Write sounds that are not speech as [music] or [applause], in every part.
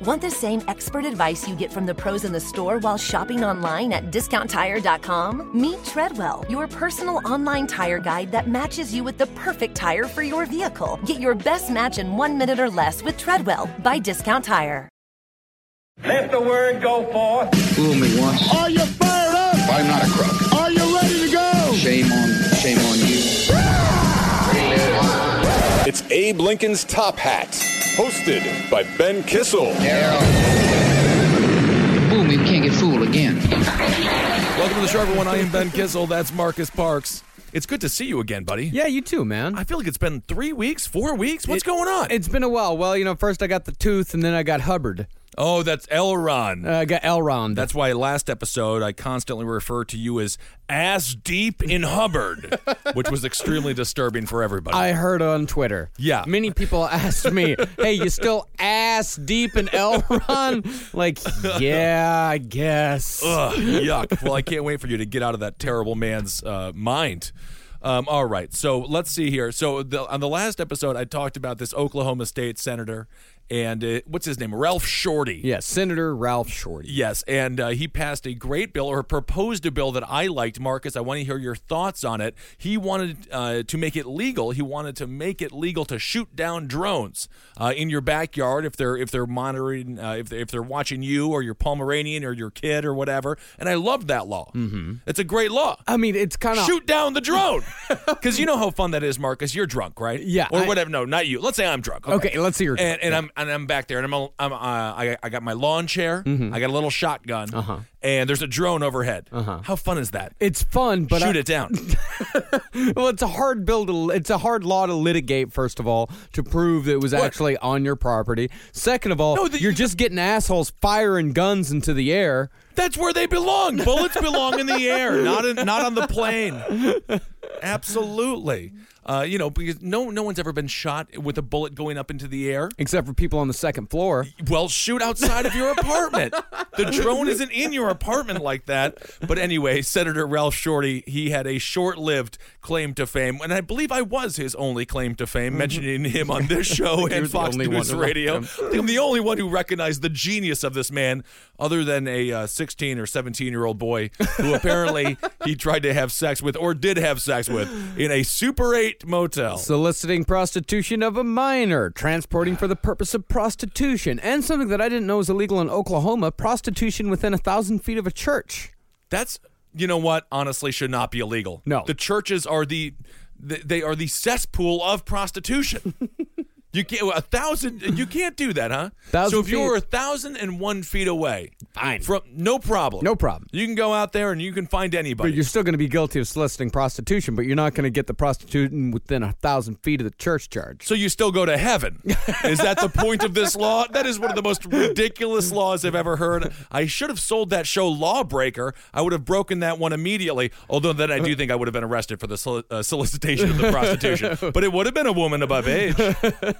Want the same expert advice you get from the pros in the store while shopping online at discounttire.com? Meet Treadwell, your personal online tire guide that matches you with the perfect tire for your vehicle. Get your best match in one minute or less with Treadwell by Discount Tire. Let the word go forth. Fool me once. Are you fired up? I'm not a crook. Are you ready to go? Shame on, shame on you. It's Abe Lincoln's Top Hat, hosted by Ben Kissel. Fool me, can't get fooled again. Welcome to the show, everyone. I am Ben Kissel. That's Marcus Parks. It's good to see you again, buddy. Yeah, you too, man. I feel like it's been three weeks, four weeks. What's It- going on? It's been a while. Well, you know, first I got the tooth, and then I got Hubbard. Oh, that's L. Ron. Uh, I got Elrond. That's why last episode I constantly referred to you as ass deep in Hubbard, [laughs] which was extremely disturbing for everybody. I heard on Twitter. Yeah. Many people [laughs] asked me, "Hey, you still ass deep in Elrond?" like, yeah, I guess. Ugh, yuck. Well, I can't wait for you to get out of that terrible man's uh, mind. Um, all right, so let's see here. So the, on the last episode, I talked about this Oklahoma State senator, and uh, what's his name? Ralph Shortey. Yeah, Senator Ralph Shortey. Yes, and uh, he passed a great bill or proposed a bill that I liked, Marcus. I want to hear your thoughts on it. He wanted uh, to make it legal. He wanted to make it legal to shoot down drones uh, in your backyard if they're if they're monitoring uh, if they, if they're watching you or your Pomeranian or your kid or whatever. And I loved that law. Mm-hmm. It's a great law. I mean, it's kind of Shoot down the drone, [laughs] because you know how fun that is, Marcus. You're drunk, right? Yeah, or I- whatever. No, not you. Let's say I'm drunk. Okay, let's see your- And, and yeah. I'm and I'm back there, and I'm a, I'm uh, I, I got my lawn chair. I got a little shotgun, Uh-huh. and there's a drone overhead. How fun is that? It's fun, but Shoot I, it down. [laughs] well, it's a hard bill to. It's a hard law to litigate. First of all, to prove that it was actually on your property. Second of all, No, the- you're just getting assholes firing guns into the air. That's where they belong. Bullets belong in the air, not in, not on the plane. Absolutely. Uh, you know, because no no one's ever been shot with a bullet going up into the air. Except for people on the second floor. Well, shoot outside of your apartment. The drone isn't in your apartment like that. But anyway, Senator Ralph Shortey, he had a short-lived claim to fame, and I believe I was his only claim to fame, mentioning him on this show [laughs] and Fox News Radio. I think I'm the only one who recognized the genius of this man, other than a uh, 16 or 17 year old boy who apparently he tried to have sex with or did have sex with in a Super 8 motel. Soliciting prostitution of a minor, transporting for the purpose of prostitution, and something that I didn't know was illegal in Oklahoma prostitution within a thousand feet of a church. That's you know what honestly should not be illegal. No. the churches are the. They are the cesspool of prostitution. [laughs] you can't a thousand. You can't do that, huh? Thousand so if you were a thousand and one feet away, Fine. from no problem, No problem. You can go out there and you can find anybody. But you're still going to be guilty of soliciting prostitution, but you're not going to get the prostitution within a thousand feet of the church charge. so you still go to heaven. Is that the point of this law? That is one of the most ridiculous laws I've ever heard. I should have sold that show Lawbreaker. I would have broken that one immediately. Although then I do think I would have been arrested for the uh, solicitation of the prostitution. [laughs] But it would have been a woman above age,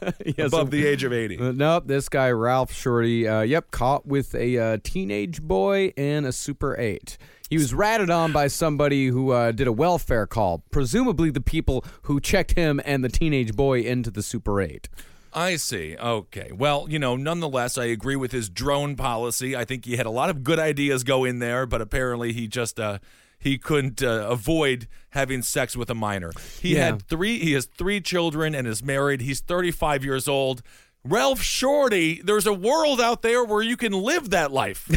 [laughs] Yes, above the age of 80. Uh, nope, this guy Ralph Shortey, uh, yep, caught with a uh, teenage boy and a Super 8. He was ratted on by somebody who uh, did a welfare call, presumably the people who checked him and the teenage boy into the Super 8. I see. Okay. Well, you know, nonetheless, I agree with his drone policy. I think he had a lot of good ideas go in there, but apparently he just uh, he couldn't uh, avoid having sex with a minor. He Yeah. had three. He has three children and is married. He's 35 years old. Ralph Shortey, there's a world out there where you can live that life.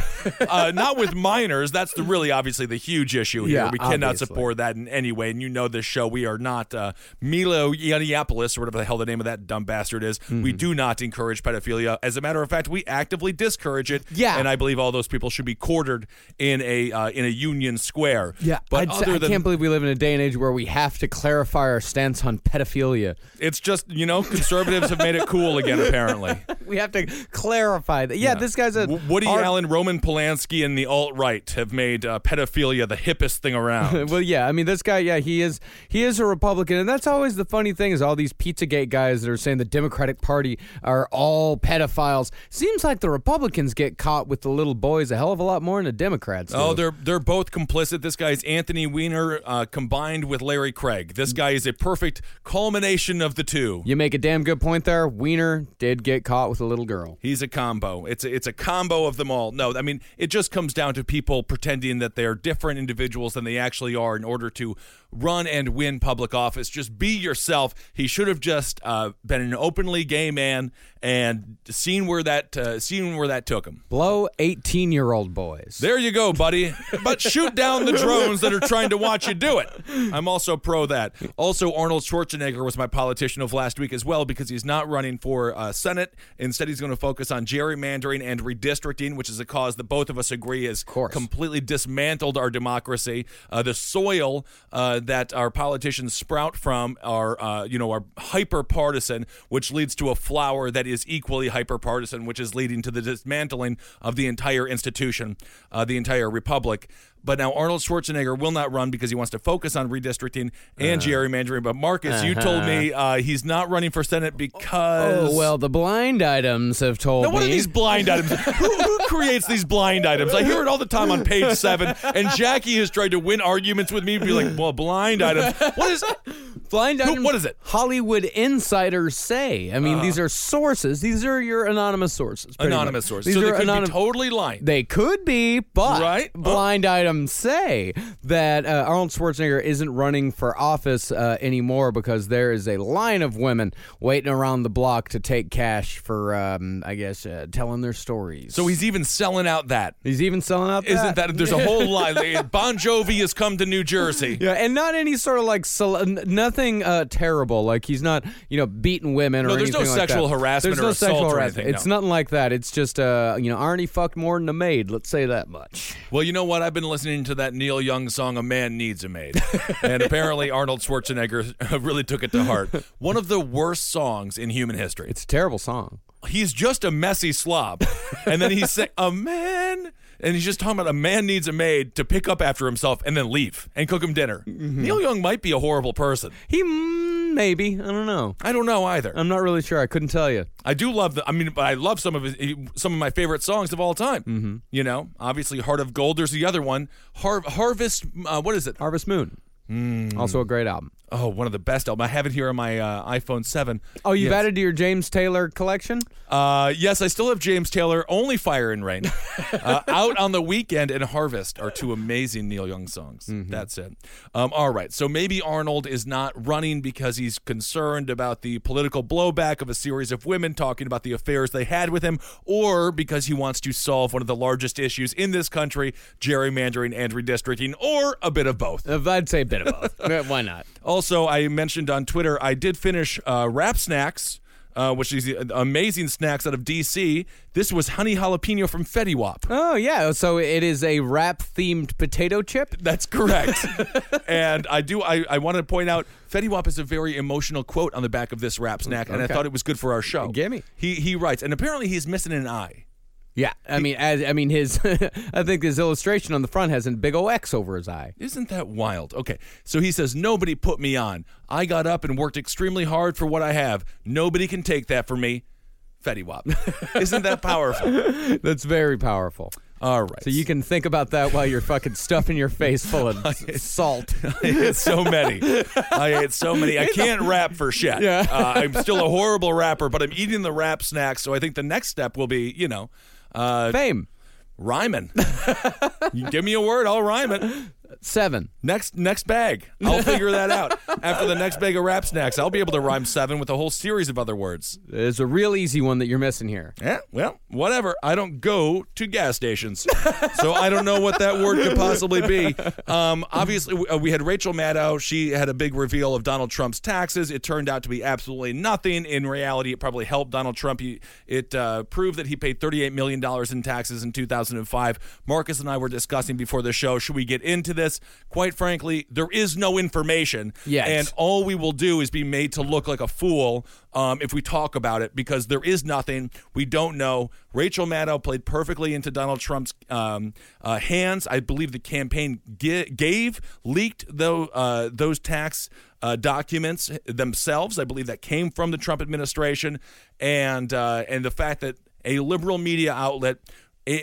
[laughs] uh, not with minors. That's the really obviously the huge issue here. Yeah, we cannot obviously. support that in any way. And you know this show. We are not uh, Milo Yiannopoulos or whatever the hell the name of that dumb bastard is. We Mm-hmm. do not encourage pedophilia. As a matter of fact, we actively discourage it. Yeah. And I believe all those people should be quartered in a uh, in a Union Square. Yeah, But say- I than can't believe we live in a day and age where we have to clarify our stance on pedophilia. it's just you know conservatives have made it cool again. apparently. [laughs] [laughs] we have to clarify that. Yeah, this guy's a Woody hard- Allen, Roman Polanski, and the alt right have made uh, pedophilia the hippest thing around. [laughs] well, yeah. I mean, this guy, yeah, he is he is a Republican, and that's always the funny thing is all these PizzaGate guys that are saying the Democratic Party are all pedophiles. Seems like the Republicans get caught with the little boys a hell of a lot more than the Democrats. Oh, they're they're both complicit. This guy's Anthony Weiner uh, combined with Larry Craig. This guy is a perfect culmination of the two. You make a damn good point there. Weiner. did get caught with a little girl. He's a combo. It's a, it's a combo of them all. No, I mean it just comes down to people pretending that they're different individuals than they actually are in order to run and win public office. Just be yourself. He should have just uh, been an openly gay man and seen where that uh, seen where that took him. Blow 18 year old boys. There you go, buddy. But shoot down the drones that are trying to watch you do it. I'm also pro that. Also, Arnold Schwarzenegger was my politician of last week as well because he's not running for uh, Senate. Instead, he's going to focus on gerrymandering and redistricting, which is a cause that both of us agree is completely dismantled our democracy. Uh, the soil uh, that our politicians sprout from are, uh, you know, are hyper partisan, which leads to a flower that is equally hyper partisan, which is leading to the dismantling of the entire institution, uh, the entire republic. But now Arnold Schwarzenegger will not run because he wants to focus on redistricting and Uh-huh. gerrymandering. But Marcus, you told me uh, he's not running for Senate because. Oh, well, the blind items have told Now, what are me. these blind items? [laughs] who, who creates these blind items? I hear it all the time on page seven, and Jackie has tried to win arguments with me, be like, "Well, blind items. What is? [laughs] Blind Who- items. what is it? Hollywood insiders say. I mean, these are sources. These are your anonymous sources. Anonymous much. sources. These so they are could anonym- be totally lying. They could be, but Right? Oh. blind say that uh, Arnold Schwarzenegger isn't running for office uh, anymore because there is a line of women waiting around the block to take cash for, um, I guess, uh, telling their stories. so he's even selling out that. he's even selling out. Isn't that there's a whole line? [laughs] Bon Jovi has come to New Jersey. Yeah, and not any sort of like nothing uh, terrible. Like he's not, you know, beating women or No, there's no like sexual that. harassment There's or no assault sexual or harassment. anything, It's no. nothing like that. It's just, uh, you know, Arnie fucked more than a maid. Let's say that much. Well, you know what? I've been listening to that Neil Young song, "A Man Needs a Maid," [laughs] and apparently Arnold Schwarzenegger [laughs] really took it to heart. One of the worst songs in human history. It's a terrible song. He's just a messy slob. And then he's [laughs] saying, a man. And he's just talking about a man needs a maid to pick up after himself and then leave and cook him dinner. Mm-hmm. Neil Young might be a horrible person. He mm, maybe I don't know. I don't know either. I'm not really sure. I couldn't tell you. I do love the. I mean, but I love some of his, some of my favorite songs of all time. Mm-hmm. You know, obviously, "Heart of Gold." There's the other one, Har- "Harvest." Uh, what is it? Harvest Moon. Hmm. Also a great album. Oh, one of the best albums. I have it here on my uh, iPhone Seven. Oh, you've Yes. added to your James Taylor collection? Uh, yes, I still have James Taylor. Only Fire and Rain. [laughs] uh, Out on the Weekend and Harvest are two amazing Neil Young songs. That's it. Um, all right. So maybe Arnold is not running because he's concerned about the political blowback of a series of women talking about the affairs they had with him, or because he wants to solve one of the largest issues in this country gerrymandering and redistricting, or a bit of both. Uh, I'd say a bit of both. [laughs] Why not? Also, I mentioned on Twitter, I did finish uh, Rap Snacks, uh, which is uh, amazing snacks out of DC. This was honey jalapeno from Fetty Wap. Oh yeah, so it is a rap themed potato chip. That's correct. [laughs] and I do. I, I want to point out Fetty Wap has a very emotional quote on the back of this rap snack, and I thought it was good for our show. Gimme. He he writes, and apparently he's missing an eye. Yeah, I mean, as, I mean, his, [laughs] I think his illustration on the front has a big O X over his eye. Isn't that wild? Okay, so he says, Nobody put me on. I got up and worked extremely hard for what I have. Nobody can take that from me. Fetty Wap. [laughs] Isn't that powerful? [laughs] That's very powerful. All right. So you can think about that while you're fucking stuffing your face full of s- salt. I ate so many. I ate so many. I can't rap for shit. Yeah. Uh, I'm still a horrible rapper, but I'm eating the rap snacks. So I think the next step will be, you know, uh, Fame rhyming. [laughs] you give me a word, I'll rhyme it. Seven. Next next bag. I'll [laughs] figure that out. After the next bag of rap snacks, I'll be able to rhyme seven with a whole series of other words. There's a real easy one that you're missing here. Yeah, well, whatever. I don't go to gas stations, so I don't know what that word could possibly be. Um, obviously, we, uh, had Rachel Maddow. She had a big reveal of Donald Trump's taxes. It turned out to be absolutely nothing. In reality, it probably helped Donald Trump. He, it uh, proved that he paid $38 million in taxes in 2005. Marcus and I were discussing before the show should we get into this, quite frankly, there is no information. Yes. And all we will do is be made to look like a fool um, if we talk about it because there is nothing. We don't know. Rachel Maddow played perfectly into Donald Trump's um, uh, hands. I believe the campaign gi- gave, leaked though, uh, those tax uh, documents themselves. I believe that came from the Trump administration. And, uh, and the fact that a liberal media outlet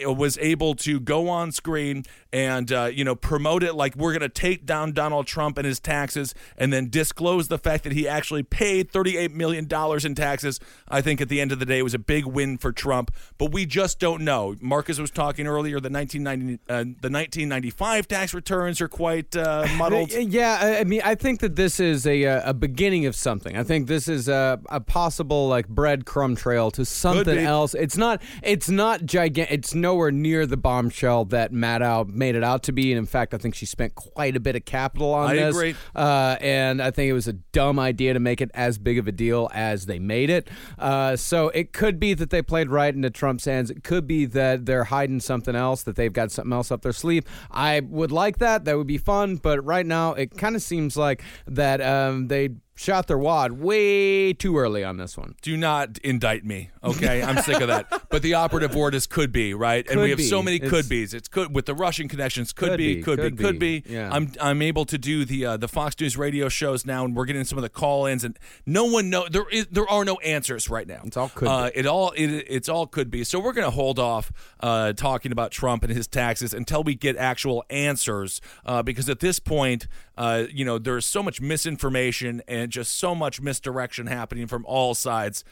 was able to go on screen and uh, you know promote it like we're going to take down Donald Trump and his taxes, and then disclose the fact that he actually paid 38 million dollars in taxes. I think at the end of the day, it was a big win for Trump, but we just don't know. Marcus was talking earlier. The 1990 uh, the 1995 tax returns are quite uh, [laughs] muddled. Yeah, I- mean, I think that this is a uh, a beginning of something. I think this is a, a possible like breadcrumb trail to something else. It's not it's not gigantic. It's nowhere near the bombshell that Maddow made it out to be. And in fact, I think she spent quite a bit of capital on I this. agree. Uh, and I think it was a dumb idea to make it as big of a deal as they made it. Uh, so it could be that they played right into Trump's hands. It could be that they're hiding something else, that they've got something else up their sleeve. I would like that. That would be fun. But right now, it kind of seems like that um, they shot their wad way too early on this one. do not indict me. Okay, I'm sick of that. But the operative word is could be, right? and Could we have so be. many It's- could be's. It's could with the Russian connections. Could, Could be, be, could, could be, could be. Yeah. I'm I'm able to do the uh, the Fox News radio shows now, and we're getting some of the call-ins, and no one know there is there are no answers right now. It's all could Uh, be. it all it, it's all could be. So we're gonna hold off uh, talking about Trump and his taxes until we get actual answers, uh, because at this point, uh, you know, there's so much misinformation and just so much misdirection happening from all sides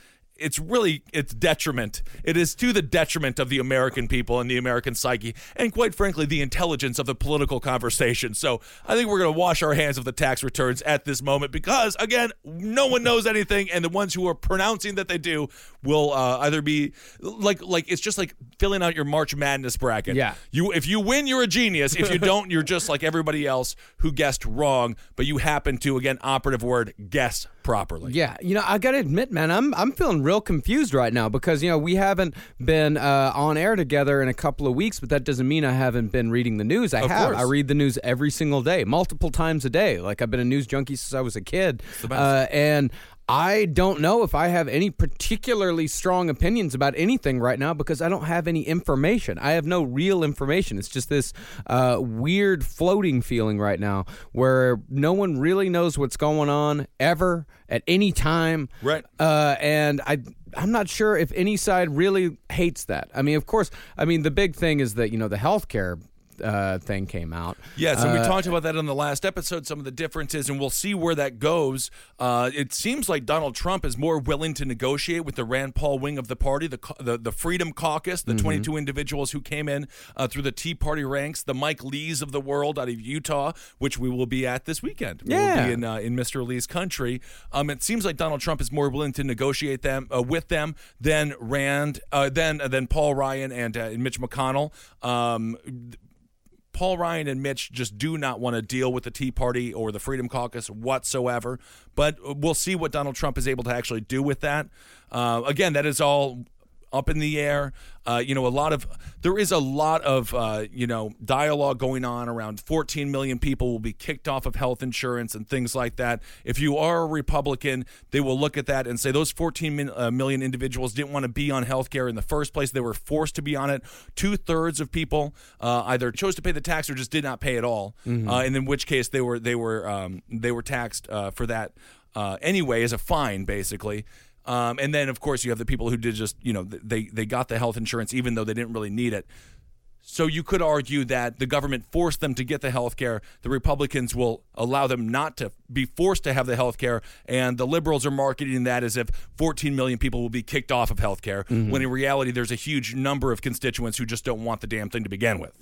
it's really it's detriment. It is to the detriment of the American people and the American psyche, and quite frankly, the intelligence of the political conversation. So I think we're going to wash our hands of the tax returns at this moment because, again, no one knows anything, and the ones who are pronouncing that they do will uh, either be like like it's just like filling out your March Madness bracket. Yeah. you if you win, you're a genius. If you [laughs] don't, you're just like everybody else who guessed wrong, but you happen to again operative word guess properly. Yeah, you know, I got to admit, man, I'm I'm feeling real confused right now because you know we haven't been uh, on air together in a couple of weeks, but that doesn't mean I haven't been reading the news. I Of have. course. I read the news every single day, multiple times a day. Like I've been a news junkie since I was a kid. Uh, and. I don't know if I have any particularly strong opinions about anything right now because I don't have any information. I have no real information. It's just this uh, weird floating feeling right now where no one really knows what's going on ever at any time. Right. Uh, and I. I'm not sure if any side really hates that. I mean, of course, I mean the big thing is that you know the healthcare uh, thing came out. Yes, and we Uh, talked about that in the last episode, some of the differences, and we'll see where that goes. Uh, it seems like Donald Trump is more willing to negotiate with the Rand Paul wing of the party, the the, the Freedom Caucus, the 22 individuals who came in uh, through the Tea Party ranks, the Mike Lees of the world out of Utah, which we will be at this weekend. We'll Yeah. be in uh, in Mr. Lee's country. Um, it seems like Donald Trump is more willing to negotiate them uh, with them than Rand, uh, than than Paul Ryan and, uh, and Mitch McConnell. Um, Paul Ryan and Mitch just do not want to deal with the Tea Party or the Freedom Caucus whatsoever. But we'll see what Donald Trump is able to actually do with that. Uh, again, that is all up in the air. Uh, you know, a lot of there is a lot of uh, you know dialogue going on around 14 million people will be kicked off of health insurance and things like that. If you are a Republican, they will look at that and say those 14 min, uh, million individuals didn't want to be on health care in the first place. They were forced to be on it. Two thirds of people uh, either chose to pay the tax or just did not pay at all. Uh, and in which case they were they were um, they were taxed uh, for that uh, anyway as a fine, basically. Um, and then, of course, you have the people who did just, you know, they they got the health insurance even though they didn't really need it. So you could argue that the government forced them to get the health care. The Republicans will allow them not to be forced to have the health care. And the liberals are marketing that as if 14 million people will be kicked off of health care, when in reality, there's a huge number of constituents who just don't want the damn thing to begin with.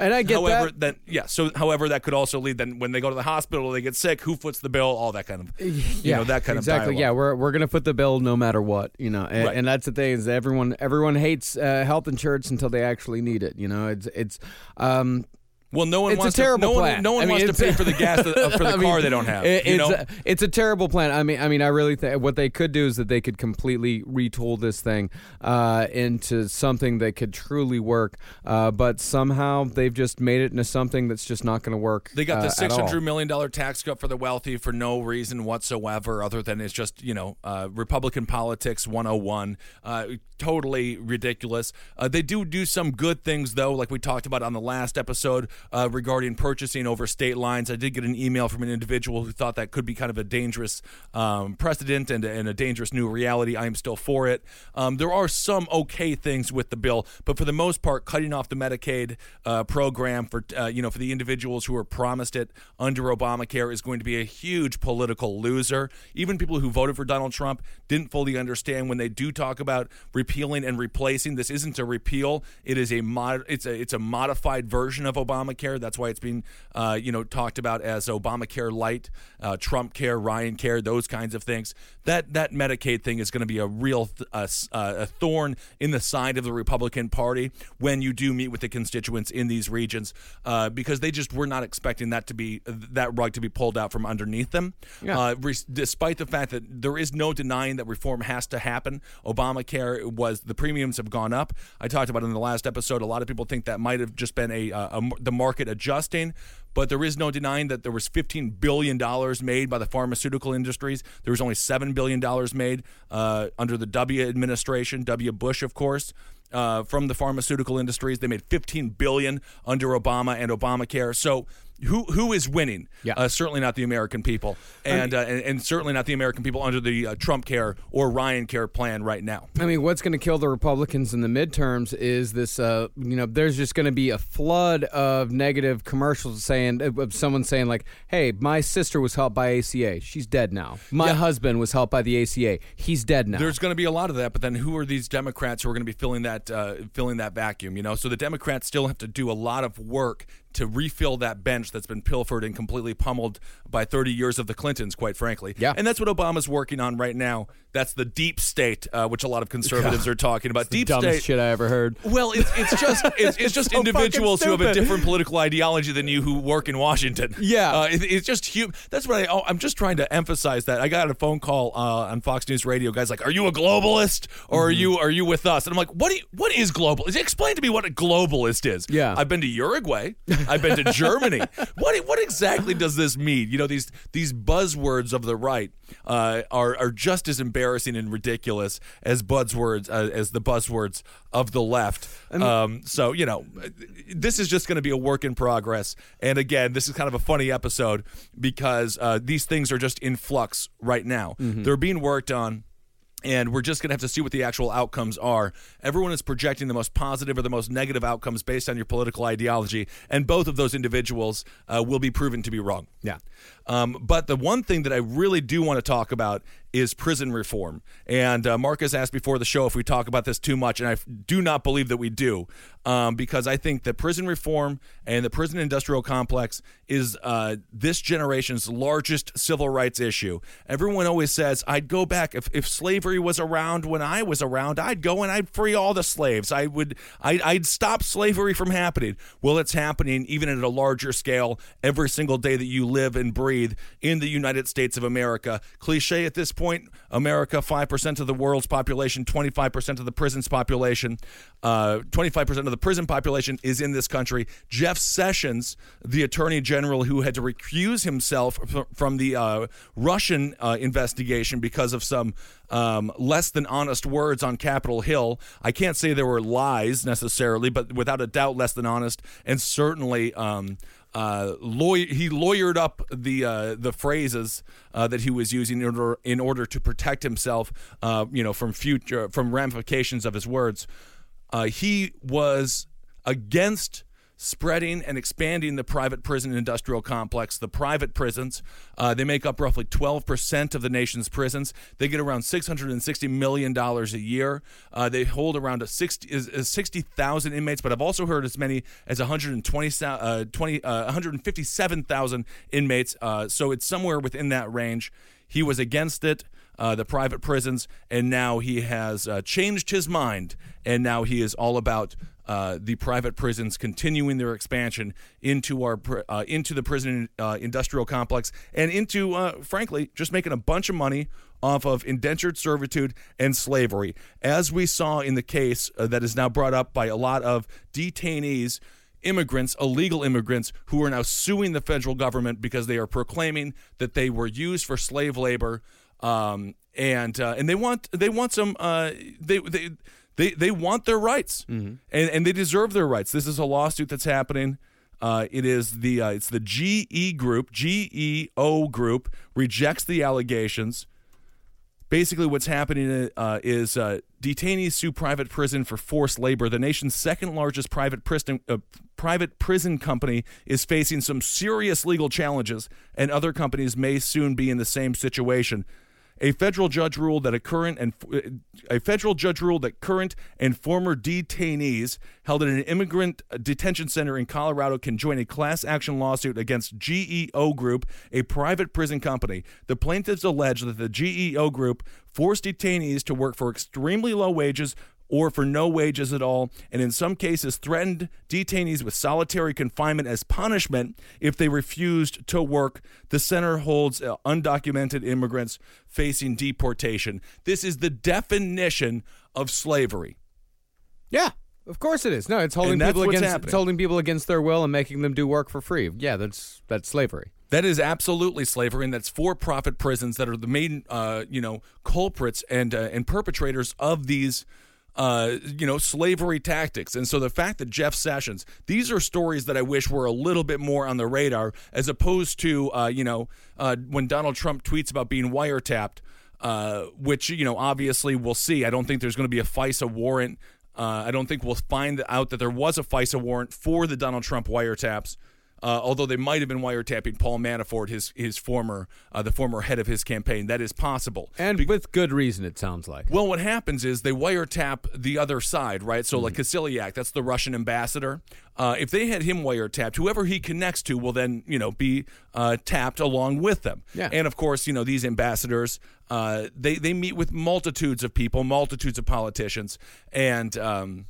And I get however, that. then yeah. So, however, that could also lead then when they go to the hospital, they get sick. Who foots the bill? All that kind of, you know, that kind exactly. of Yeah, dialogue. we're we're gonna foot the bill no matter what, you know, and, Right. and that's the thing is everyone everyone hates uh, health insurance until they actually need it. You know, it's it's um, Well, no one It's a wants terrible to, no plan. One, no one I mean, wants to pay for the [laughs] gas uh, for the I mean, car they don't have. it- you it's, know? a, it's a terrible plan. I mean, I mean, I really think what they could do is that they could completely retool this thing uh, into something that could truly work. Uh, but somehow they've just made it into something that's just not going to work. They got uh, the at six hundred million dollar tax cut for the wealthy for no reason whatsoever, other than it's just you know uh, Republican politics one hundred and one. Uh, totally ridiculous. Uh, they do do some good things though, like we talked about on the last episode uh, regarding purchasing over state lines. I did get an email from an individual who thought that could be kind of a dangerous um, precedent and, and a dangerous new reality. I am still for it. Um, there are some okay things with the bill, but for the most part, cutting off the Medicaid uh, program for uh, you know for the individuals who were promised it under Obamacare is going to be a huge political loser. Even people who voted for Donald Trump didn't fully understand when they do talk about repealing and replacing. This isn't a repeal; it is a mod. It's a it's a modified version of Obamacare. That's why it's being uh, you know talked about as Obamacare light, uh, Trump care, Ryan care, those kinds of things. That that Medicaid thing is going to be a real th- uh, a thorn in the side of the Republican Party when you do meet with the constituents in these regions, uh, because they just were not expecting that to be that rug to be pulled out from underneath them. Uh, re- despite the fact that there is no denying that reform has to happen, Obamacare was the premiums have gone up. I talked about in the last episode. A lot of people think that might have just been a, a, a the market adjusting, but there is no denying that there was 15 billion dollars made by the pharmaceutical industries. There was only seven billion dollars made uh, under the W administration, W Bush, of course. Uh, from the pharmaceutical industries, they made 15 billion under Obama and Obamacare. So, who who is winning? Yeah. Uh, certainly not the American people, and, uh, and and certainly not the American people under the uh, Trump Care or Ryan Care plan right now. I mean, what's going to kill the Republicans in the midterms is this. Uh, you know, there's just going to be a flood of negative commercials saying of someone saying like, "Hey, my sister was helped by ACA. She's dead now. My Yeah. husband was helped by the ACA. He's dead now." There's going to be a lot of that, but then who are these Democrats who are going to be filling that uh, filling that vacuum? You know, so the Democrats still have to do a lot of work to refill that bench that's been pilfered and completely pummeled by 30 years of the Clintons, quite frankly. Yeah. and that's what Obama's working on right now. That's the deep state, uh, which a lot of [laughs] conservatives are talking about. deep Dumbest state. shit I ever heard. Well, it's, it's just [laughs] it's, it's just So individuals who have a different political ideology than you who work in Washington. Yeah. uh, it- it's just human. That's what I. Oh, I'm just trying to emphasize that. I got a phone call uh, on Fox News Radio. Guys, like, are you a globalist or Mm-hmm. are you are you with us? And I'm like, what? Do you, what is global? Explain to me what a globalist is. Yeah. I've been to Uruguay. [laughs] [laughs] I've been to Germany. What what exactly does this mean? You know, these these buzzwords of the right uh, are are just as embarrassing and ridiculous as buzzwords uh, as the buzzwords of the left. um, so you know, this is just going to be a work in progress. And again, this is kind of a funny episode because uh, these things are just in flux right now. They're being worked on and we're just going to have to see what the actual outcomes are. Everyone is projecting the most positive or the most negative outcomes based on your political ideology, and both of those individuals uh, will be proven to be wrong. Yeah. Um, but the one thing that I really do want to talk about is prison reform. And uh, Marcus asked before the show if we talk about this too much, and I do not believe that we do, um, because I think that prison reform and the prison industrial complex is uh, this generation's largest civil rights issue. Everyone always says, I'd go back if, if slavery was around when I was around, I'd go and I'd free all the slaves. I would, I'd, I'd stop slavery from happening. Well, it's happening even at a larger scale every single day that you live and breathe in the United States of America. Cliche at this point America, 5% of the world's population, 25% of the prison's population, uh, 25% of the prison population is in this country. Jeff Sessions, the attorney general who had to recuse himself from the uh, Russian uh, investigation because of some um, less than honest words on Capitol Hill. I can't say there were lies necessarily, but without a doubt, less than honest, and certainly. Um, uh, lawyer, he lawyered up the uh, the phrases uh, that he was using in order in order to protect himself, uh, you know, from future from ramifications of his words. Uh, he was against spreading and expanding the private prison industrial complex. The private prisons, uh, they make up roughly 12% of the nation's prisons. They get around $660 million a year. Uh, they hold around a 60 is- is 60,000 inmates, but I've also heard as many as 120, uh, 20, uh, 157,000 inmates. Uh, so it's somewhere within that range. He was against it, uh, the private prisons, and now he has uh, changed his mind, and now he is all about uh, the private prisons continuing their expansion into our uh, into the prison uh, industrial complex and into, uh, frankly, just making a bunch of money off of indentured servitude and slavery, as we saw in the case uh, that is now brought up by a lot of detainees immigrants, illegal immigrants, who are now suing the federal government because they are proclaiming that they were used for slave labor, um, and uh, and they want they want some uh, they they. They, they want their rights and, and they deserve their rights. This is a lawsuit that's happening. Uh, it is the uh, it's the GE group GEO group rejects the allegations basically what's happening uh, is uh, detainees sue private prison for forced labor. The nation's second largest private prison uh, private prison company is facing some serious legal challenges, and other companies may soon be in the same situation. A federal judge ruled that a current and a federal judge ruled that current and former detainees held at an immigrant detention center in Colorado can join a class action lawsuit against GEO Group, a private prison company. The plaintiffs allege that the GEO Group forced detainees to work for extremely low wages or for no wages at all, and in some cases threatened detainees with solitary confinement as punishment if they refused to work. The center holds uh, undocumented immigrants facing deportation. This is the definition of slavery. Yeah, of course it is. No, it's holding people against happening. it's holding people against their will and making them do work for free. Yeah, that's that's slavery. That is absolutely slavery, and that's for-profit prisons that are the main, uh, you know, culprits and uh, and perpetrators of these, uh, you know, slavery tactics. And so the fact that Jeff Sessions, these are stories that I wish were a little bit more on the radar, as opposed to, uh, you know, uh, when Donald Trump tweets about being wiretapped, uh, which you know, obviously we'll see. I don't think there's going to be a FISA warrant. Uh, I don't think we'll find out that there was a FISA warrant for the Donald Trump wiretaps. Uh, although they might have been wiretapping Paul Manafort, his his former uh, the former head of his campaign, that is possible. And with good reason, it sounds like. Well, what happens is they wiretap the other side, right? So, Mm-hmm. like Kislyak, that's the Russian ambassador. Uh, if they had him wiretapped, whoever he connects to will then, you know, be uh, tapped along with them. Yeah. And of course, you know, these ambassadors, uh, they they meet with multitudes of people, multitudes of politicians, and um,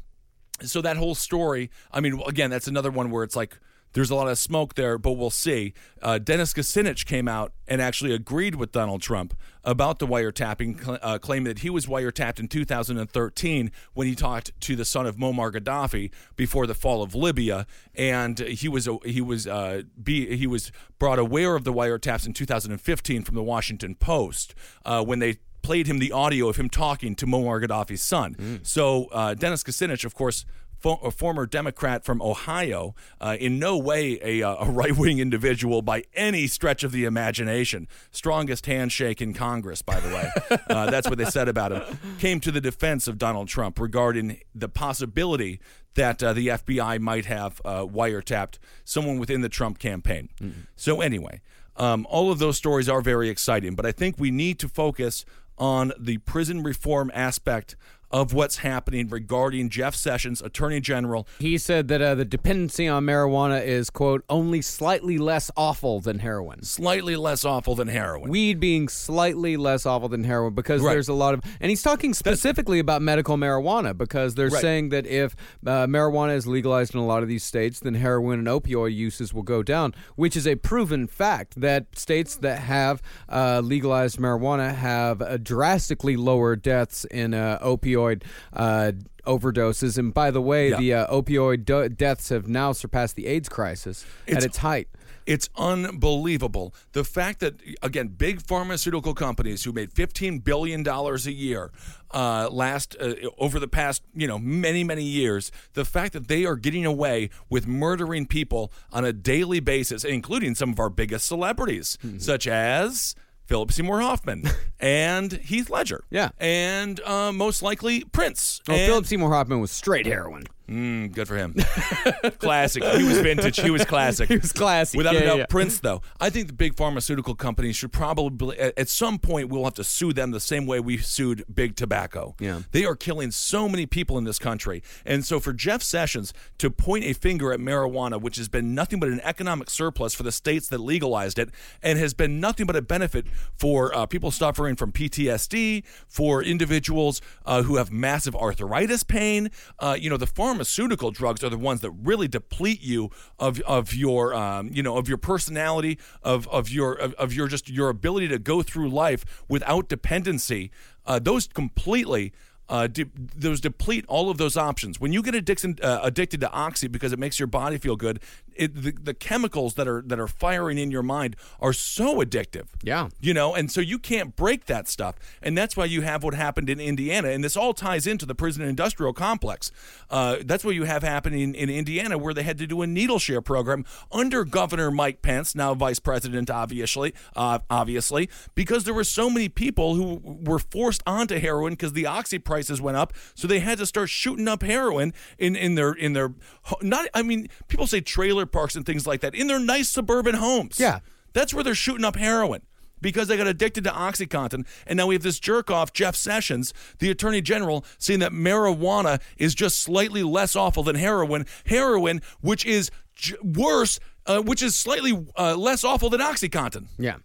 so that whole story. I mean, again, that's another one where it's like. There's a lot of smoke there, but we'll see. Uh, Dennis Kucinich came out and actually agreed with Donald Trump about the wiretapping, cl- uh, claiming that he was wiretapped in 2013 when he talked to the son of Muammar Gaddafi before the fall of Libya, and he was he was uh, be, he was brought aware of the wiretaps in 2015 from the Washington Post uh, when they played him the audio of him talking to Muammar Gaddafi's son. So uh, Dennis Kucinich, of course, fo- a former Democrat from Ohio, uh, in no way a, uh, a right wing individual by any stretch of the imagination. Strongest handshake in Congress, by the way. [laughs] uh, that's what they said about him. Came to the defense of Donald Trump regarding the possibility that uh, the FBI might have uh, wiretapped someone within the Trump campaign. So, anyway. Um, all of those stories are very exciting, but I think we need to focus on the prison reform aspect of what's happening regarding Jeff Sessions, Attorney General. He said that uh, the dependency on marijuana is, quote, only slightly less awful than heroin. Slightly less awful than heroin. Weed being slightly less awful than heroin because Right. there's a lot of. And he's talking specifically about medical marijuana because they're Right. saying that if uh, marijuana is legalized in a lot of these states, then heroin and opioid uses will go down, which is a proven fact that states that have uh, legalized marijuana have uh, drastically lower deaths in uh, opioid. Uh, overdoses and by the way Yeah. the uh, opioid do- deaths have now surpassed the aids crisis at It's- its height It's unbelievable. The fact that, again, big pharmaceutical companies who made $15 billion a year uh, last uh, over the past, you know, many, many years, the fact that they are getting away with murdering people on a daily basis, including some of our biggest celebrities, Mm-hmm. such as Philip Seymour Hoffman [laughs] and Heath Ledger. Yeah. And uh, most likely Prince. oh, and- philip seymour hoffman was straight heroin Mm, good for him. [laughs] classic. He was vintage. He was classic. He was classic. Without Yeah, a doubt, yeah. Prince, though. I think the big pharmaceutical companies should probably, at some point, we'll have to sue them the same way we sued big tobacco. Yeah. They are killing so many people in this country. And so for Jeff Sessions to point a finger at marijuana, which has been nothing but an economic surplus for the states that legalized it, and has been nothing but a benefit for uh, people suffering from PTSD, for individuals uh, who have massive arthritis pain, uh, you know, the pharma pharmaceutical drugs are the ones that really deplete you of of your um, you know of your personality of of your of, of your just your ability to go through life without dependency. Uh, those completely uh, de- those deplete all of those options. When you get uh, addicted to oxy because it makes your body feel good, it, the, the chemicals that are that are firing in your mind are so addictive. Yeah. you know, and so you can't break that stuff, and that's why you have what happened in Indiana, and this all ties into the prison industrial complex. Uh, that's what you have happening in, in Indiana, where they had to do a needle share program under Governor Mike Pence, now Vice President, obviously, uh, obviously, because there were so many people who were forced onto heroin because the oxy prices went up, so they had to start shooting up heroin in in their in their not. I mean, people say trailer parks and things like that in their nice suburban homes. Yeah. that's where they're shooting up heroin. Because they got addicted to OxyContin. And now we have this jerk off, Jeff Sessions, the Attorney General, saying that marijuana is just slightly less awful than heroin. Heroin, which is j- worse, uh, which is slightly uh, less awful than OxyContin. Yeah.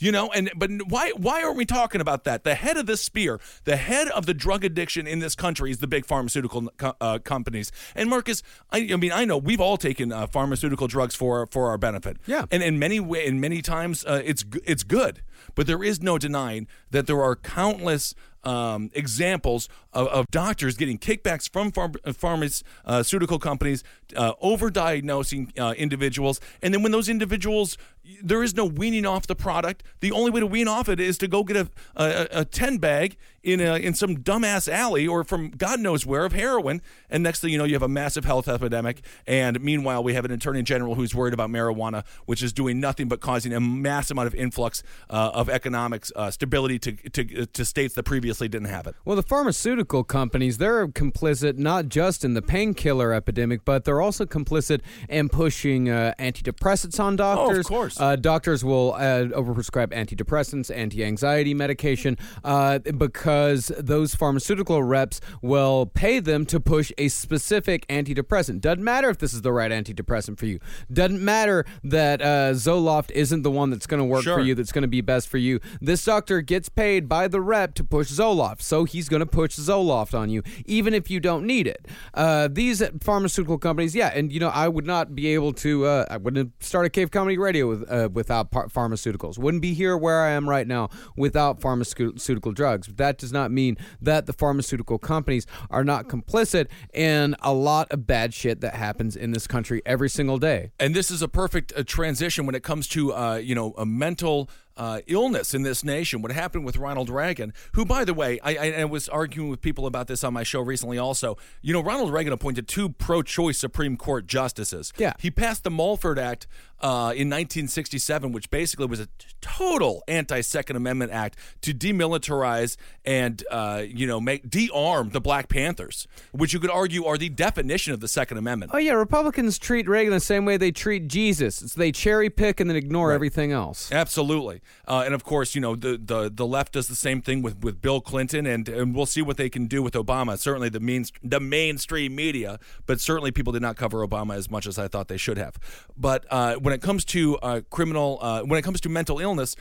You know, and but why why aren't we talking about that? The head of this spear, the head of the drug addiction in this country is the big pharmaceutical co- uh, companies. And Marcus, I, I mean, I know we've all taken uh, pharmaceutical drugs for for our benefit. Yeah. and in many way, in many times, uh, it's it's good. But there is no denying that there are countless um, examples of, of doctors getting kickbacks from pharm- uh, pharmaceutical companies, uh, overdiagnosing uh, individuals, and then when those individuals, there is no weaning off the product. The only way to wean off it is to go get a a, a ten bag in a, in some dumbass alley or from God knows where of heroin, and next thing you know, you have a massive health epidemic. And meanwhile, we have an attorney general who's worried about marijuana, which is doing nothing but causing a massive amount of influx uh, of economics uh, stability to, to to states that previously didn't have it. Well, the pharmaceutical companies, they're complicit not just in the painkiller epidemic, but they're also complicit in pushing uh, antidepressants on doctors. Oh, of course. Uh, doctors will uh, overprescribe antidepressants, anti anxiety medication, uh, because those pharmaceutical reps will pay them to push a specific antidepressant. Doesn't matter if this is the right antidepressant for you. Doesn't matter that uh, Zoloft isn't the one that's going to work Sure. for you, that's going to be best for you. This doctor gets paid by the rep to push Zoloft, so he's going to push Zoloft on you, even if you don't need it. Uh, these pharmaceutical companies, yeah, and you know, I would not be able to, uh, I wouldn't start a Cave Comedy Radio with, uh, without par- pharmaceuticals. Wouldn't be here where I am right now without pharmaceutical drugs. But that does not mean that the pharmaceutical companies are not complicit in a lot of bad shit that happens in this country every single day. and this is a perfect uh, transition when it comes to uh, you know a mental uh, illness in this nation. What happened with Ronald Reagan, who, by the way, I, I, I was arguing with people about this on my show recently. Also, you know, Ronald Reagan appointed two pro-choice Supreme Court justices. Yeah. he passed the Mulford Act uh, in 1967, which basically was a total anti-Second Amendment act to demilitarize and uh, you know make de-arm the Black Panthers, which you could argue are the definition of the Second Amendment. Oh yeah, Republicans treat Reagan the same way they treat Jesus. It's they cherry pick and then ignore everything else. Absolutely, uh, and of course, you know the, the the left does the same thing with, with Bill Clinton, and and we'll see what they can do with Obama. Certainly, the main the mainstream media, but certainly people did not cover Obama as much as I thought they should have. But uh, when it comes to uh, criminal, uh, when it comes to mental illness.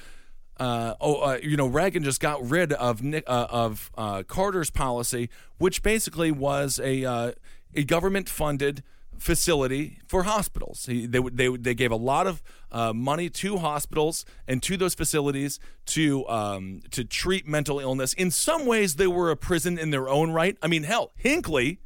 Uh, oh, uh, you know, Reagan just got rid of uh, of uh, Carter's policy, which basically was a a government funded facility for hospitals. He, they they they gave a lot of uh, money to hospitals and to those facilities to um, to treat mental illness. In some ways, they were a prison in their own right. I mean, hell, Hinckley.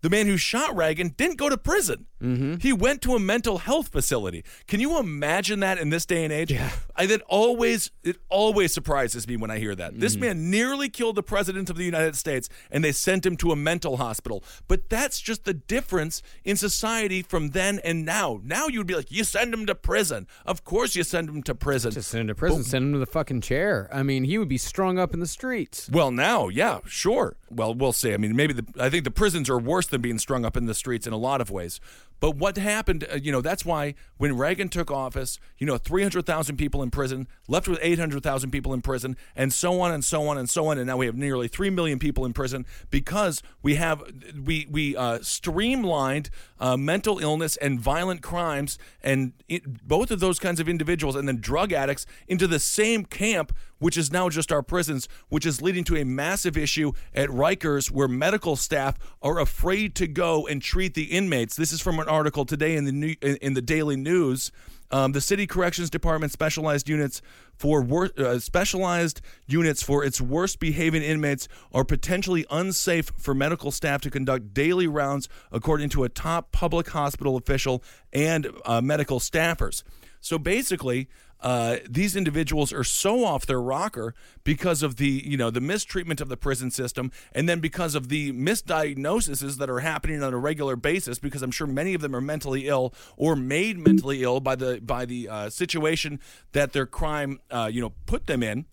The man who shot Reagan didn't go to prison. Mm-hmm. He went to a mental health facility. Can you imagine that in this day and age? Yeah. I that always it always surprises me when I hear that. This man nearly killed the president of the United States and they sent him to a mental hospital. But that's just the difference in society from then and now. Now you'd be like, you send him to prison. Of course you send him to prison. Just send him to prison, send him to the fucking chair. I mean, he would be strung up in the streets. Well, now, yeah, sure. Well, we'll see. I mean, maybe the I think the prisons are worse than being strung up in the streets in a lot of ways. But what happened, uh, you know, that's why when Reagan took office, you know, 300,000 people in prison, left with 800,000 people in prison, and so on and so on and so on. And now we have nearly 3 million people in prison because we have, we, we uh, streamlined uh, mental illness and violent crimes and it, both of those kinds of individuals and then drug addicts into the same camp which is now just our prisons, which is leading to a massive issue at Rikers where medical staff are afraid to go and treat the inmates. This is from an article today in the new, in, the Daily News. Um, the city corrections department specialized units for wor- uh, specialized units for its worst behaving inmates are potentially unsafe for medical staff to conduct daily rounds, according to a top public hospital official and uh, medical staffers. So basically, uh, these individuals are so off their rocker because of the you know the mistreatment of the prison system, and then because of the misdiagnoses that are happening on a regular basis. Because I'm sure many of them are mentally ill or made mentally ill by the by the uh, situation that their crime uh, you know put them in.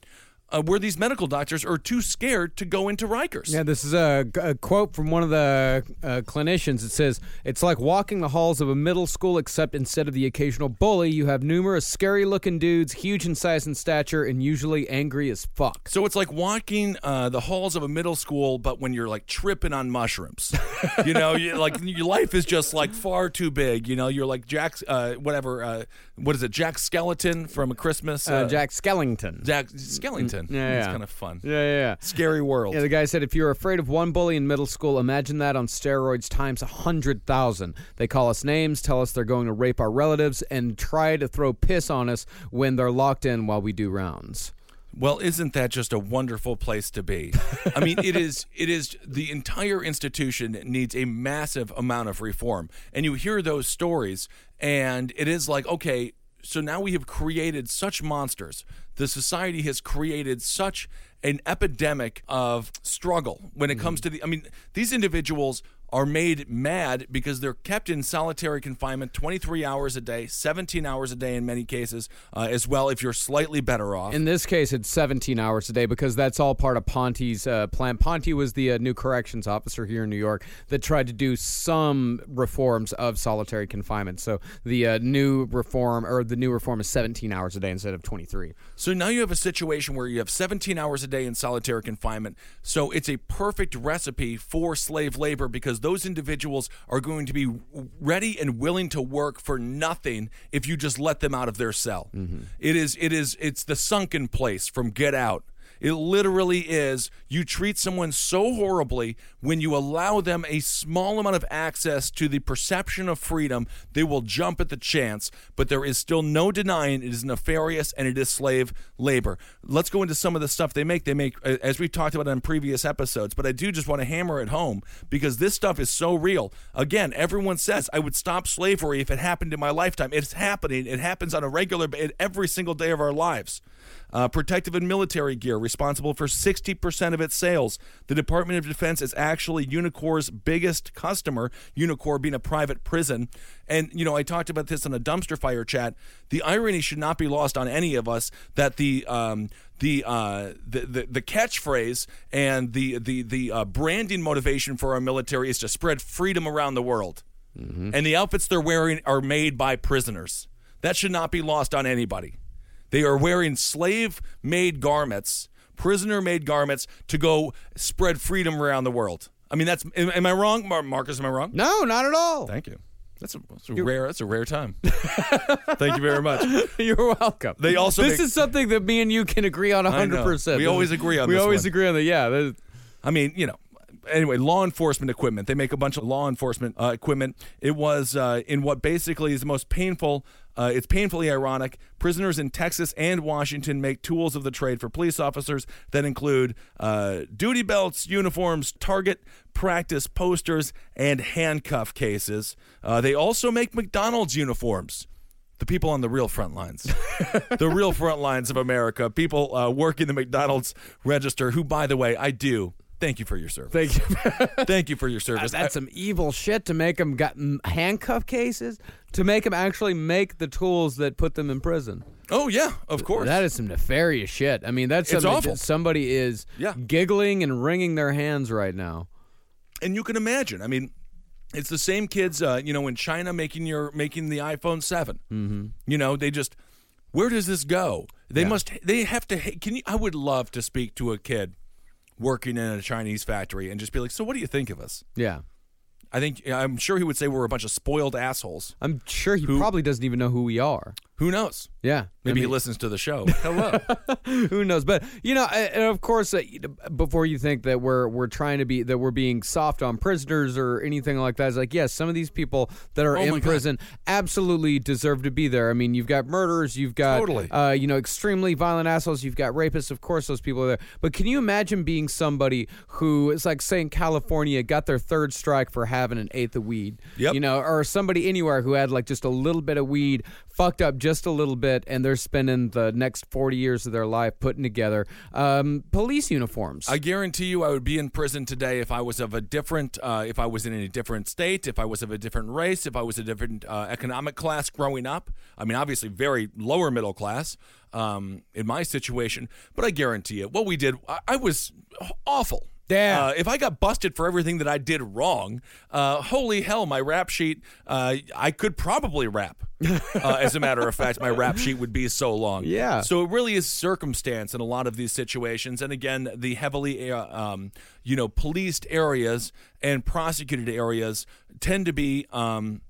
Uh, where these medical doctors are too scared to go into Rikers. Yeah, this is a, a quote from one of the uh, clinicians. It says, It's like walking the halls of a middle school, except instead of the occasional bully, you have numerous scary looking dudes, huge in size and stature, and usually angry as fuck. So it's like walking uh, the halls of a middle school, but when you're like tripping on mushrooms. [laughs] you know, you, like your life is just like far too big. You know, you're like Jack, uh, whatever, uh, what is it, Jack Skeleton from a Christmas? Uh, Jack Skellington. Jack Skellington. Yeah, it's yeah. kind of fun. Yeah, yeah, yeah. Scary world. Yeah, the guy said if you're afraid of one bully in middle school, imagine that on steroids times a hundred thousand. They call us names, tell us they're going to rape our relatives, and try to throw piss on us when they're locked in while we do rounds. Well, isn't that just a wonderful place to be? I mean, it is. It is. The entire institution needs a massive amount of reform, and you hear those stories, and it is like, okay, so now we have created such monsters. The society has created such an epidemic of struggle when it comes mm-hmm. to the. I mean, these individuals are made mad because they're kept in solitary confinement 23 hours a day, 17 hours a day in many cases, uh, as well if you're slightly better off. In this case, it's 17 hours a day because that's all part of Ponte's uh, plan. Ponte was the uh, new corrections officer here in New York that tried to do some reforms of solitary confinement. So the uh, new reform or the new reform is 17 hours a day instead of 23. So now you have a situation where you have 17 hours a day in solitary confinement. So it's a perfect recipe for slave labor because those individuals are going to be ready and willing to work for nothing if you just let them out of their cell. Mm-hmm. It is it is it's the sunken place from Get Out. It literally is you treat someone so horribly when you allow them a small amount of access to the perception of freedom, they will jump at the chance, but there is still no denying it is nefarious and it is slave labor. Let's go into some of the stuff they make. They make, as we've talked about in previous episodes, but I do just want to hammer it home because this stuff is so real. Again, everyone says I would stop slavery if it happened in my lifetime. It's happening. It happens on a regular, every single day of our lives. Uh, protective and military gear, responsible for 60% of its sales. The Department of Defense is actually Unicor's biggest customer, Unicor being a private prison. And, you know, I talked about this in a dumpster fire chat. The irony should not be lost on any of us that the. Um, the, uh, the the the catchphrase and the the the uh, branding motivation for our military is to spread freedom around the world, and the outfits they're wearing are made by prisoners. That should not be lost on anybody. They are wearing slave made garments, prisoner made garments to go spread freedom around the world. I mean, that's, am, am I wrong, Mar- Marcus? Am I wrong? No, not at all. Thank you. That's a, that's a rare. That's a rare time. [laughs] Thank you very much. [laughs] You're welcome. They also this make- is something that me and you can agree on I 100%. We always agree on We always one. agree on that. Yeah. I mean, you know. Anyway, law enforcement equipment. They make a bunch of law enforcement uh, equipment. It was uh, in what basically is the most painful. Uh, it's painfully ironic. Prisoners in Texas and Washington make tools of the trade for police officers that include uh, duty belts, uniforms, target practice posters, and handcuff cases. Uh, they also make McDonald's uniforms the people on the real front lines, [laughs] the real front lines of America, people uh, working the McDonald's register. Who, by the way, I do thank you for your service. Thank you. [laughs] Thank you for your service. That's some evil shit to make them got handcuff cases to make them actually make the tools that put them in prison. oh yeah, of course. That is some nefarious shit. I mean, that's It's awful. that somebody is Yeah. giggling and wringing their hands right now. and you can imagine. I mean, it's the same kids, uh, you know, in China making your making the iPhone 7 Mm-hmm. You know, they just where does this go? They must. They have to. Can you? I would love to speak to a kid working in a Chinese factory and just be like, "So, what do you think of us?" Yeah. I think I'm sure he would say we're a bunch of spoiled assholes I'm sure he Who- probably doesn't even know who we are. Who knows? Yeah, Maybe I he listens to the show. [laughs] Hello. Who knows? But you know, and of course, uh, before you think that we're we're trying to be that we're being soft on prisoners or anything like that, it's like yes, some of these people that are Oh in God. prison absolutely deserve to be there. I mean, you've got murderers, you've got Totally. uh, you know, extremely violent assholes, you've got rapists. Of course, those people are there. But can you imagine being somebody who is like, say, in California, got their third strike for having an eighth of weed? Yep. You know, or somebody anywhere who had like just a little bit of weed, fucked up just a little bit, and they're spending the next 40 years of their life putting together um, police uniforms. I guarantee you, I would be in prison today if I was of a different, uh, if I was in a different state, if I was of a different race, if I was a different uh, economic class growing up. I mean, obviously, very lower middle class um, in my situation, but I guarantee you, what we did, I, I was awful. Yeah. Uh, if I got busted for everything that I did wrong, uh, holy hell, my rap sheet, uh, I could probably rap. [laughs] uh, as a matter of fact, my rap sheet would be so long. Yeah. So it really is circumstance in a lot of these situations, and again, the heavily, uh, um, you know, policed areas and prosecuted areas tend to be. Um,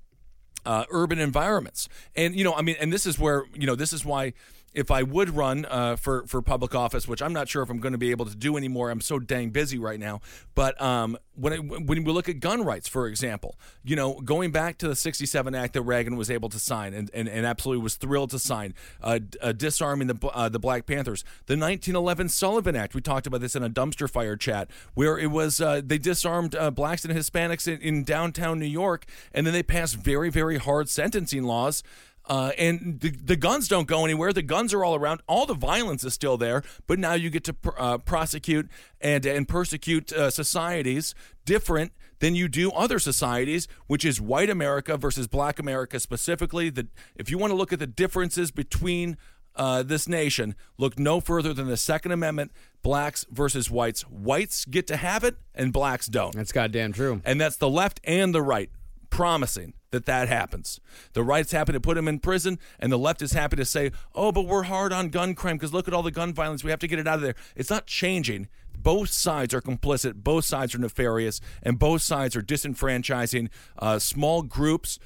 uh, urban environments. And you know, I mean, and this is where you know, this is why if I would run uh, for for public office, which I'm not sure if I'm going to be able to do anymore, I'm so dang busy right now. But um, when it, when we look at gun rights, for example, you know, going back to the '67 Act that Reagan was able to sign and, and, and absolutely was thrilled to sign, uh, uh, disarming the uh, the Black Panthers, the 1911 Sullivan Act. We talked about this in a dumpster fire chat where it was uh, they disarmed uh, blacks and Hispanics in, in downtown New York, and then they passed very very hard sentencing laws. Uh, and the, the guns don't go anywhere. The guns are all around. All the violence is still there, but now you get to pr- uh, prosecute and and persecute uh, societies different than you do other societies, which is white America versus black America specifically. That if you want to look at the differences between uh, this nation, look no further than the Second Amendment: blacks versus whites. Whites get to have it, and blacks don't. That's goddamn true. And that's the left and the right promising that that happens. The right's happy to put him in prison, and the left is happy to say, oh, but we're hard on gun crime because look at all the gun violence. We have to get it out of there. It's not changing. Both sides are complicit, both sides are nefarious, and both sides are disenfranchising uh, small groups,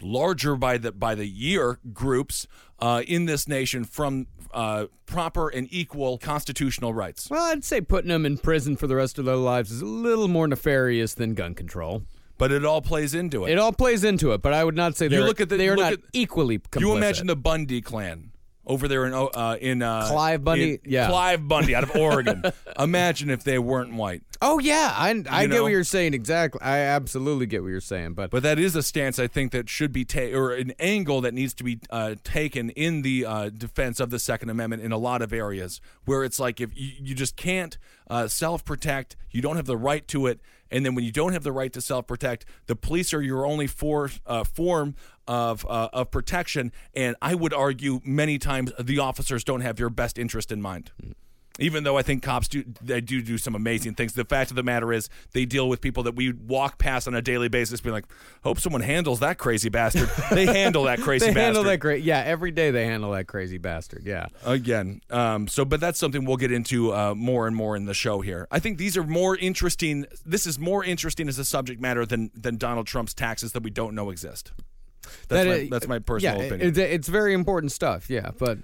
larger by the by the year groups uh, in this nation from uh, proper and equal constitutional rights. Well, I'd say putting them in prison for the rest of their lives is a little more nefarious than gun control. But it all plays into it. It all plays into it, but I would not say they're, look at the- they are not at- equally complicit. You imagine the Bundy clan over there in uh, in uh, Clive Bundy? in- Yeah. Clive Bundy out of [laughs] Oregon. imagine if they weren't white. Oh yeah, I, I You get know? what you're saying exactly. I absolutely get what you're saying, but But that is a stance I think that should be taken, or an angle that needs to be uh, taken in the uh, defense of the Second Amendment in a lot of areas, where it's like if you, you just can't uh, self protect, you don't have the right to it, and then when you don't have the right to self protect, the police are your only for, uh, form of uh, of protection, and I would argue many times the officers don't have your best interest in mind. Even though I think cops do, they do do some amazing things. The fact of the matter is, they deal with people that we walk past on a daily basis, being like, "Hope someone handles that crazy bastard." [laughs] They handle that crazy they bastard handle that great. Yeah, every day they handle that crazy bastard. Yeah. again. Um, so, but that's something we'll get into uh, more and more in the show here. I think these are more interesting. This is more interesting as a subject matter than than Donald Trump's taxes that we don't know exist. That's, That my, that's my personal yeah, opinion. It, it's very important stuff. Yeah, but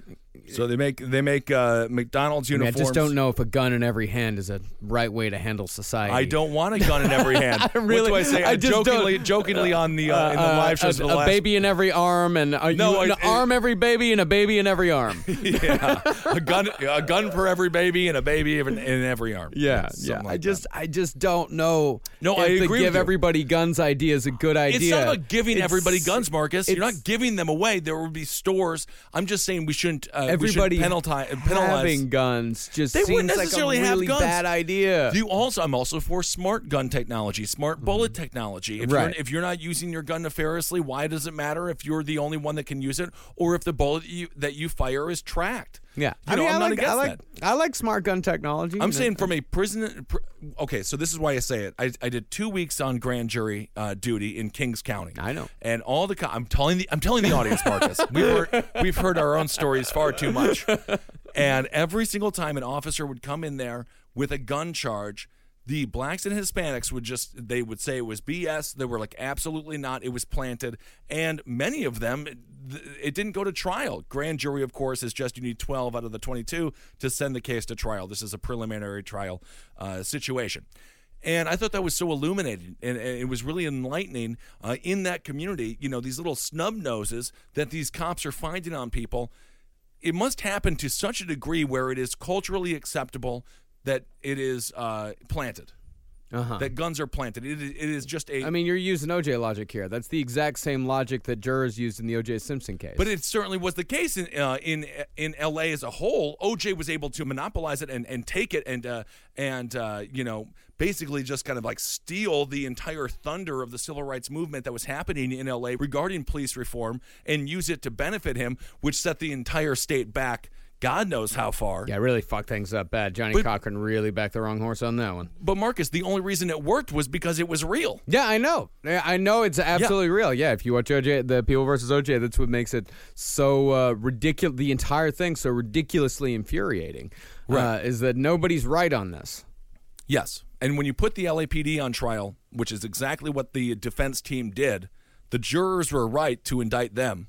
so they make they make uh, McDonald's I, mean, I just don't know if a gun in every hand is a right way to handle society. I don't want a gun in every [laughs] hand. I really- what do I say? I I just don't- jokingly, jokingly on the uh, in the Uh, live shows a, a last baby in every arm and a, No, you- an arm every baby and a baby in every arm. [laughs] yeah, a gun, a gun for every baby and a baby in, in every arm. Yeah, something yeah. like I that. just, I just don't know. No, I agree give with you. everybody guns idea is a good idea. It's not about giving It's- everybody guns, Marcus. You're not giving them away. There will be stores. I'm just saying we shouldn't. Uh, Everybody penalti- having guns just They wouldn't seems necessarily like a have really guns. bad idea. You also, I'm also for smart gun technology, smart bullet technology. If Mm-hmm. Right. you're if you're not using your gun nefariously, why does it matter if you're the only one that can use it, or if the bullet you, that you fire is tracked? Yeah, you I know, mean, I'm I not like, against I like, that. I like smart gun technology. I'm saying from a prison. Pr- okay, so this is why I say it. I, I did two weeks on grand jury uh, duty in Kings County. I know. and all the co- I'm telling the I'm telling the audience, [laughs] Marcus. we've heard we've heard our own stories far too much, and every single time an officer would come in there with a gun charge, the blacks and Hispanics would just they would say it was BS. They were like absolutely not. It was planted, and many of them th- it didn't go to trial. Grand jury, of course, is just you need 12 out of the 22 to send the case to trial. This is a preliminary trial uh, situation. And I thought that was so illuminating, and, and it was really enlightening uh, in that community. You know, these little snub noses that these cops are finding on people. It must happen to such a degree where it is culturally acceptable that it is uh, planted, Uh-huh. that guns are planted. It, it is just a. I mean, you're using OJ logic here. That's the exact same logic that jurors used in the OJ Simpson case. But it certainly was the case in uh, in in L.A. as a whole. OJ was able to monopolize it and, and take it and uh, and uh, you know basically just kind of like steal the entire thunder of the civil rights movement that was happening in L.A. regarding police reform and use it to benefit him, which set the entire state back. God knows how far. yeah, really fucked things up bad. Johnnie But- Cochran really backed the wrong horse on that one. But Marcus, the only reason it worked was because it was real. Yeah, I know. I know it's absolutely real. Yeah, if you watch OJ, the People versus OJ, that's what makes it so uh, ridiculous. The entire thing so ridiculously infuriating. Right. Uh, is that nobody's right on this? Yes. And when you put the LAPD on trial, which is exactly what the defense team did, the jurors were right to indict them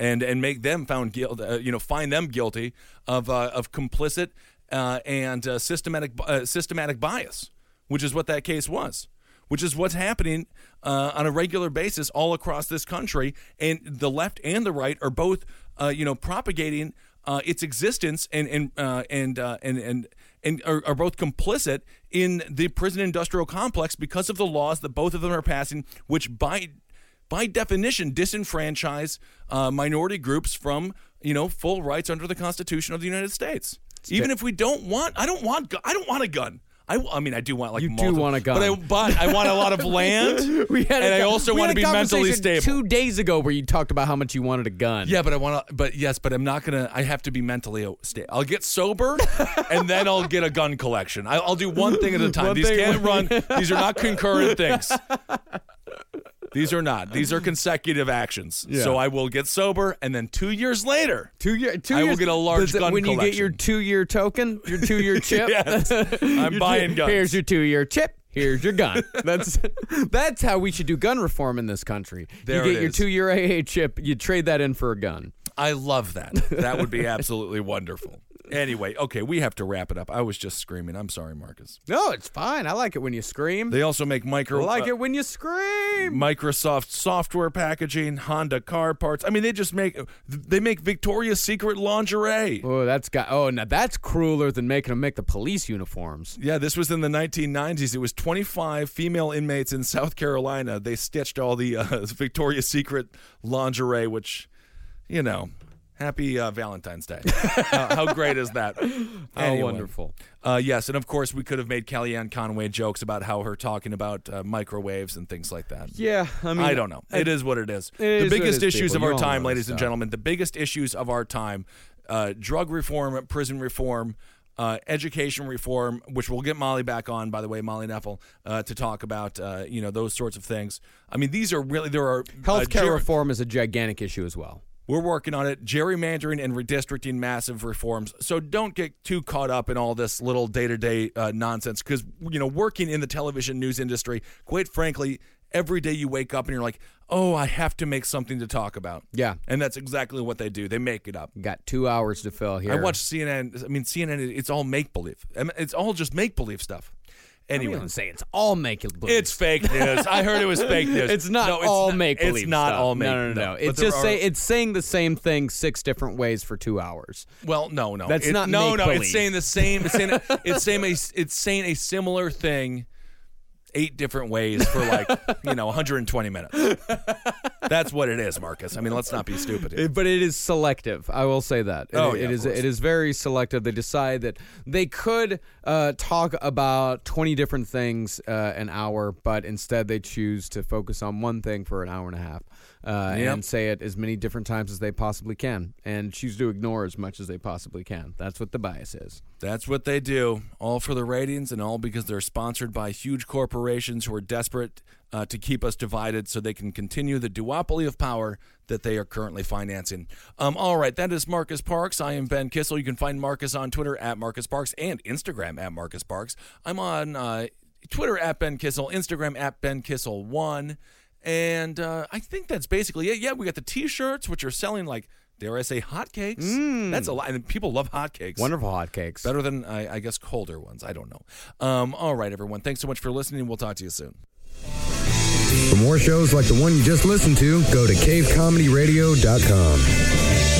and and make them found guilty, uh, you know, find them guilty of uh, of complicit uh, and uh, systematic uh, systematic bias, which is what that case was. Which is what's happening uh, on a regular basis all across this country, and the left and the right are both, you know, propagating uh, its existence and and uh, and, uh, and and and are, are both complicit in the prison industrial complex because of the laws that both of them are passing, which by by definition disenfranchise uh, minority groups from you know full rights under the Constitution of the United States. Even if we don't want, I don't want, I don't want a gun. I, I mean, I do want like You do want a gun. but I, but I want a lot of [laughs] land, We had and I also want to be mentally stable. Two days ago, where you talked about how much you wanted a gun. Yeah, but I want to. But yes, but I'm not gonna. I have to be mentally stable. I'll get sober, [laughs] and then I'll get a gun collection. I, I'll do one thing at a time. These can't run. These are not concurrent things. [laughs] These are not. These are consecutive actions. Yeah. So I will get sober, and then two years later, Two year, two I will get a large gun when you get your two year token, your two year [laughs] chip. Yes. [laughs] I'm Your two- buying guns. Here's your two year chip. Here's your gun. [laughs] That's that's how we should do gun reform in this country. There you get your two year AA chip. You trade that in for a gun. I love that. That would be absolutely wonderful. Anyway, okay, we have to wrap it up. I was just screaming. I'm sorry, Marcus. No, it's fine. I like it when you scream. They also make micro. I like uh, it when you scream. Microsoft software packaging, Honda car parts. I mean, they just make they make Victoria's Secret lingerie. Oh, that's got. Oh, now that's crueler than making them make the police uniforms. Yeah, this was in the 1990s. It was 25 female inmates in South Carolina. They stitched all the uh, [laughs] Victoria's Secret lingerie, which, you know, happy uh, Valentine's Day. how, [laughs] how great is that? How Anyway. wonderful. Uh, yes, and of course we could have made Kellyanne Conway jokes about how her talking about uh, microwaves and things like that. Yeah, I mean, I don't know. It is what it is. It the is biggest is, issues people. of our time, ladies and gentlemen, the biggest issues of our time: uh, drug reform, prison reform. Uh, education reform, which we'll get Molly back on, by the way, Molly Neffel, uh, to talk about, uh, you know, those sorts of things. I mean, these are really there are uh, Healthcare ger- reform is a gigantic issue as well. We're working on it. Gerrymandering and redistricting, massive reforms. So don't get too caught up in all this little day to day nonsense because, you know, working in the television news industry, quite frankly, every day you wake up and you're like, oh, I have to make something to talk about. Yeah. And that's exactly what they do. They make it up. Got two hours to fill here. I watch CNN. I mean, CNN, it's all make believe. It's all just make believe stuff. I Anyway. don't say it's all make believe. It's fake news. I heard it was fake [laughs] news. It's not No, it's all make believe. It's not all make. No, no, no. no. It's just are- say it's saying the same thing six different ways for two hours. Well, no, no, That's It- not no, no. It's saying the same. It's saying it's saying a it's saying a similar thing, eight different ways for like [laughs] you know 120 minutes. That's what it is, Marcus. I mean, let's not be stupid. Here. But it is selective. I will say that. It- Oh, it yeah, of is. course. It is very selective. They decide that they could uh, talk about twenty different things uh, an hour, but instead they choose to focus on one thing for an hour and a half uh, Yep. and say it as many different times as they possibly can, and choose to ignore as much as they possibly can. That's what the bias is. That's what they do, all for the ratings, and all because they're sponsored by huge corporations who are desperate uh, to keep us divided so they can continue the duopoly of power that they are currently financing. Um, all right, that is Marcus Parks. I am Ben Kissel. You can find Marcus on Twitter at Marcus Parks and Instagram at Marcus Parks. I'm on uh, Twitter at Ben Kissel, Instagram at Ben Kissel1. And uh, I think that's basically it. Yeah, we got the t shirts, which are selling like dare I say, hotcakes. That's a lot. And people love hotcakes. Wonderful hotcakes. Better than, I, I guess, colder ones. I don't know. Um, all right, everyone. Thanks so much for listening. We'll talk to you soon. For more shows like the one you just listened to, go to cavecomedyradio.com.